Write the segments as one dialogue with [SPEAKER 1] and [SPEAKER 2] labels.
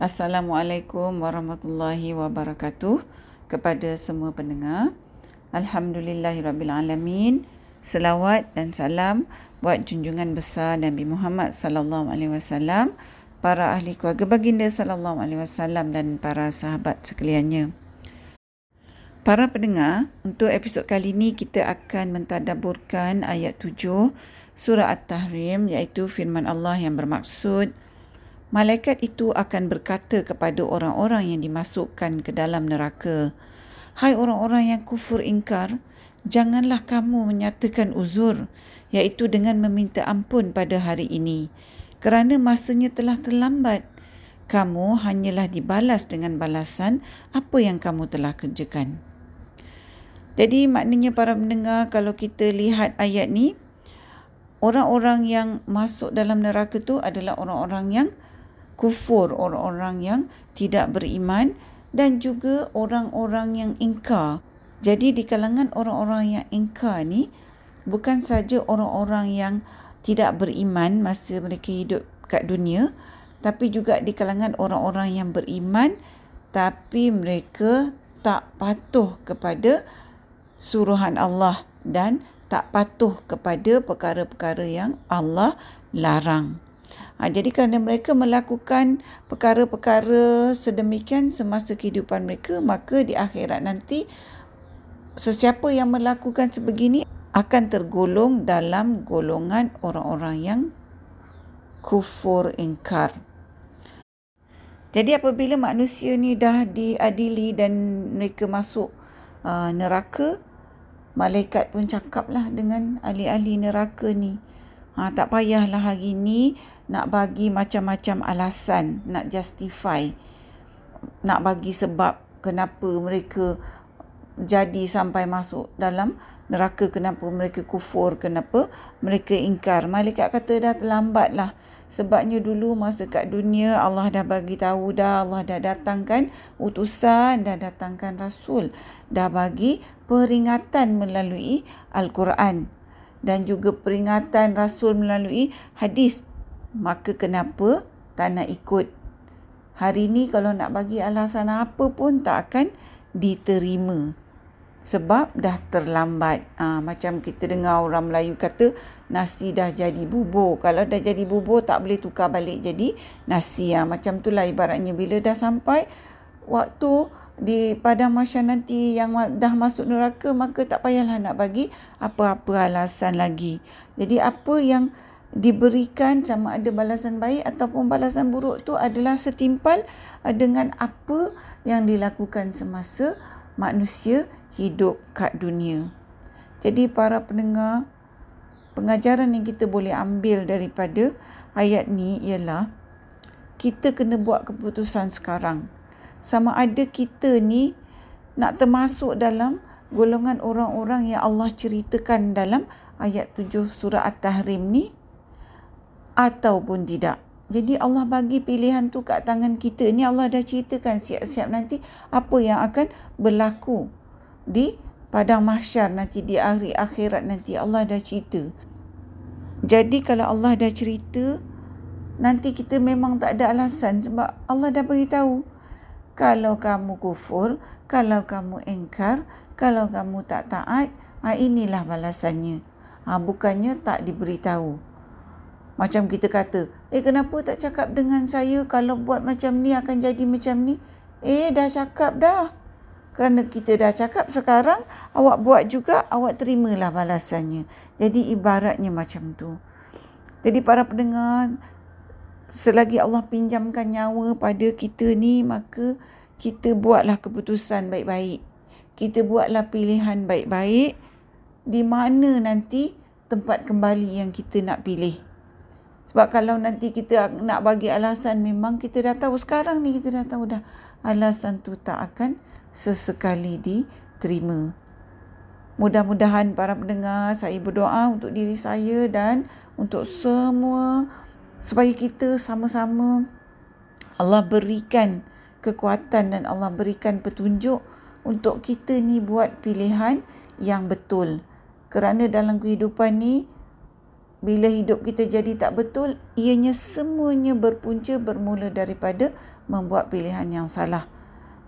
[SPEAKER 1] Assalamualaikum warahmatullahi wabarakatuh kepada semua pendengar. Alhamdulillahirabbilalamin. Selawat dan salam buat junjungan besar Nabi Muhammad sallallahu alaihi wasallam, para ahli keluarga baginda sallallahu alaihi wasallam dan para sahabat sekaliannya. Para pendengar, untuk episod kali ini kita akan mentadaburkan ayat 7 surah At-Tahrim iaitu firman Allah yang bermaksud Malaikat itu akan berkata kepada orang-orang yang dimasukkan ke dalam neraka, Hai orang-orang yang kufur ingkar, janganlah kamu menyatakan uzur, iaitu dengan meminta ampun pada hari ini, kerana masanya telah terlambat. Kamu hanyalah dibalas dengan balasan apa yang kamu telah kerjakan. Jadi maknanya para pendengar kalau kita lihat ayat ni, orang-orang yang masuk dalam neraka tu adalah orang-orang yang kufur orang-orang yang tidak beriman dan juga orang-orang yang ingkar. Jadi di kalangan orang-orang yang ingkar ni bukan saja orang-orang yang tidak beriman masa mereka hidup kat dunia tapi juga di kalangan orang-orang yang beriman tapi mereka tak patuh kepada suruhan Allah dan tak patuh kepada perkara-perkara yang Allah larang. Ha, jadi kerana mereka melakukan perkara-perkara sedemikian semasa kehidupan mereka, maka di akhirat nanti sesiapa yang melakukan sebegini akan tergolong dalam golongan orang-orang yang kufur ingkar. Jadi apabila manusia ni dah diadili dan mereka masuk uh, neraka, malaikat pun cakaplah dengan ahli-ahli neraka ni. Ha, tak payahlah hari ni nak bagi macam-macam alasan, nak justify, nak bagi sebab kenapa mereka jadi sampai masuk dalam neraka, kenapa mereka kufur, kenapa mereka ingkar. Malaikat kata dah terlambat lah. Sebabnya dulu masa kat dunia Allah dah bagi tahu dah, Allah dah datangkan utusan, dah datangkan rasul, dah bagi peringatan melalui Al-Quran dan juga peringatan Rasul melalui hadis. Maka kenapa tak nak ikut? Hari ini kalau nak bagi alasan apa pun tak akan diterima. Sebab dah terlambat. Ha, macam kita dengar orang Melayu kata nasi dah jadi bubur. Kalau dah jadi bubur tak boleh tukar balik jadi nasi. Ha, macam itulah ibaratnya bila dah sampai waktu di padang mahsyar nanti yang dah masuk neraka maka tak payahlah nak bagi apa-apa alasan lagi. Jadi apa yang diberikan sama ada balasan baik ataupun balasan buruk tu adalah setimpal uh, dengan apa yang dilakukan semasa manusia hidup kat dunia. Jadi para pendengar, pengajaran yang kita boleh ambil daripada ayat ni ialah kita kena buat keputusan sekarang sama ada kita ni nak termasuk dalam golongan orang-orang yang Allah ceritakan dalam ayat 7 surah At-Tahrim ni ataupun tidak. Jadi Allah bagi pilihan tu kat tangan kita. Ni Allah dah ceritakan siap-siap nanti apa yang akan berlaku di padang mahsyar nanti di akhir akhirat nanti Allah dah cerita. Jadi kalau Allah dah cerita nanti kita memang tak ada alasan sebab Allah dah beritahu kalau kamu kufur, kalau kamu engkar, kalau kamu tak taat, ha, inilah balasannya. Ha, bukannya tak diberitahu. Macam kita kata, eh kenapa tak cakap dengan saya kalau buat macam ni akan jadi macam ni? Eh dah cakap dah. Kerana kita dah cakap sekarang, awak buat juga, awak terimalah balasannya. Jadi ibaratnya macam tu. Jadi para pendengar, selagi Allah pinjamkan nyawa pada kita ni maka kita buatlah keputusan baik-baik. Kita buatlah pilihan baik-baik di mana nanti tempat kembali yang kita nak pilih. Sebab kalau nanti kita nak bagi alasan memang kita dah tahu sekarang ni kita dah tahu dah alasan tu tak akan sesekali diterima. Mudah-mudahan para pendengar saya berdoa untuk diri saya dan untuk semua supaya kita sama-sama Allah berikan kekuatan dan Allah berikan petunjuk untuk kita ni buat pilihan yang betul. Kerana dalam kehidupan ni bila hidup kita jadi tak betul, ianya semuanya berpunca bermula daripada membuat pilihan yang salah.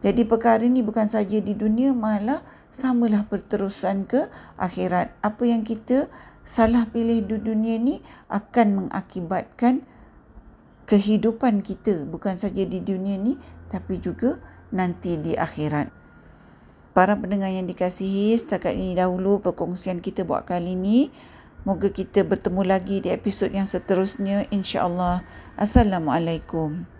[SPEAKER 1] Jadi perkara ini bukan saja di dunia, malah samalah berterusan ke akhirat. Apa yang kita salah pilih di dunia ni akan mengakibatkan kehidupan kita. Bukan saja di dunia ni, tapi juga nanti di akhirat. Para pendengar yang dikasihi, setakat ini dahulu perkongsian kita buat kali ini. Moga kita bertemu lagi di episod yang seterusnya insya-Allah. Assalamualaikum.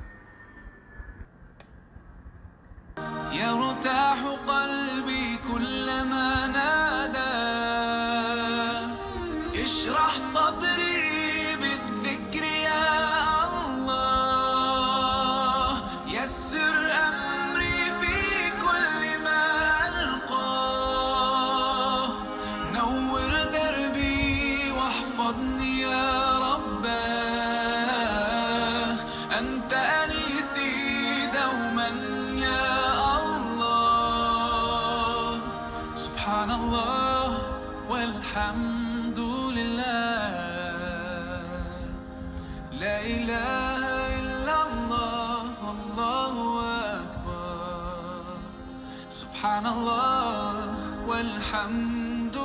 [SPEAKER 2] الحمد لله. لا إله إلا الله الله أكبر. سبحان الله والحمد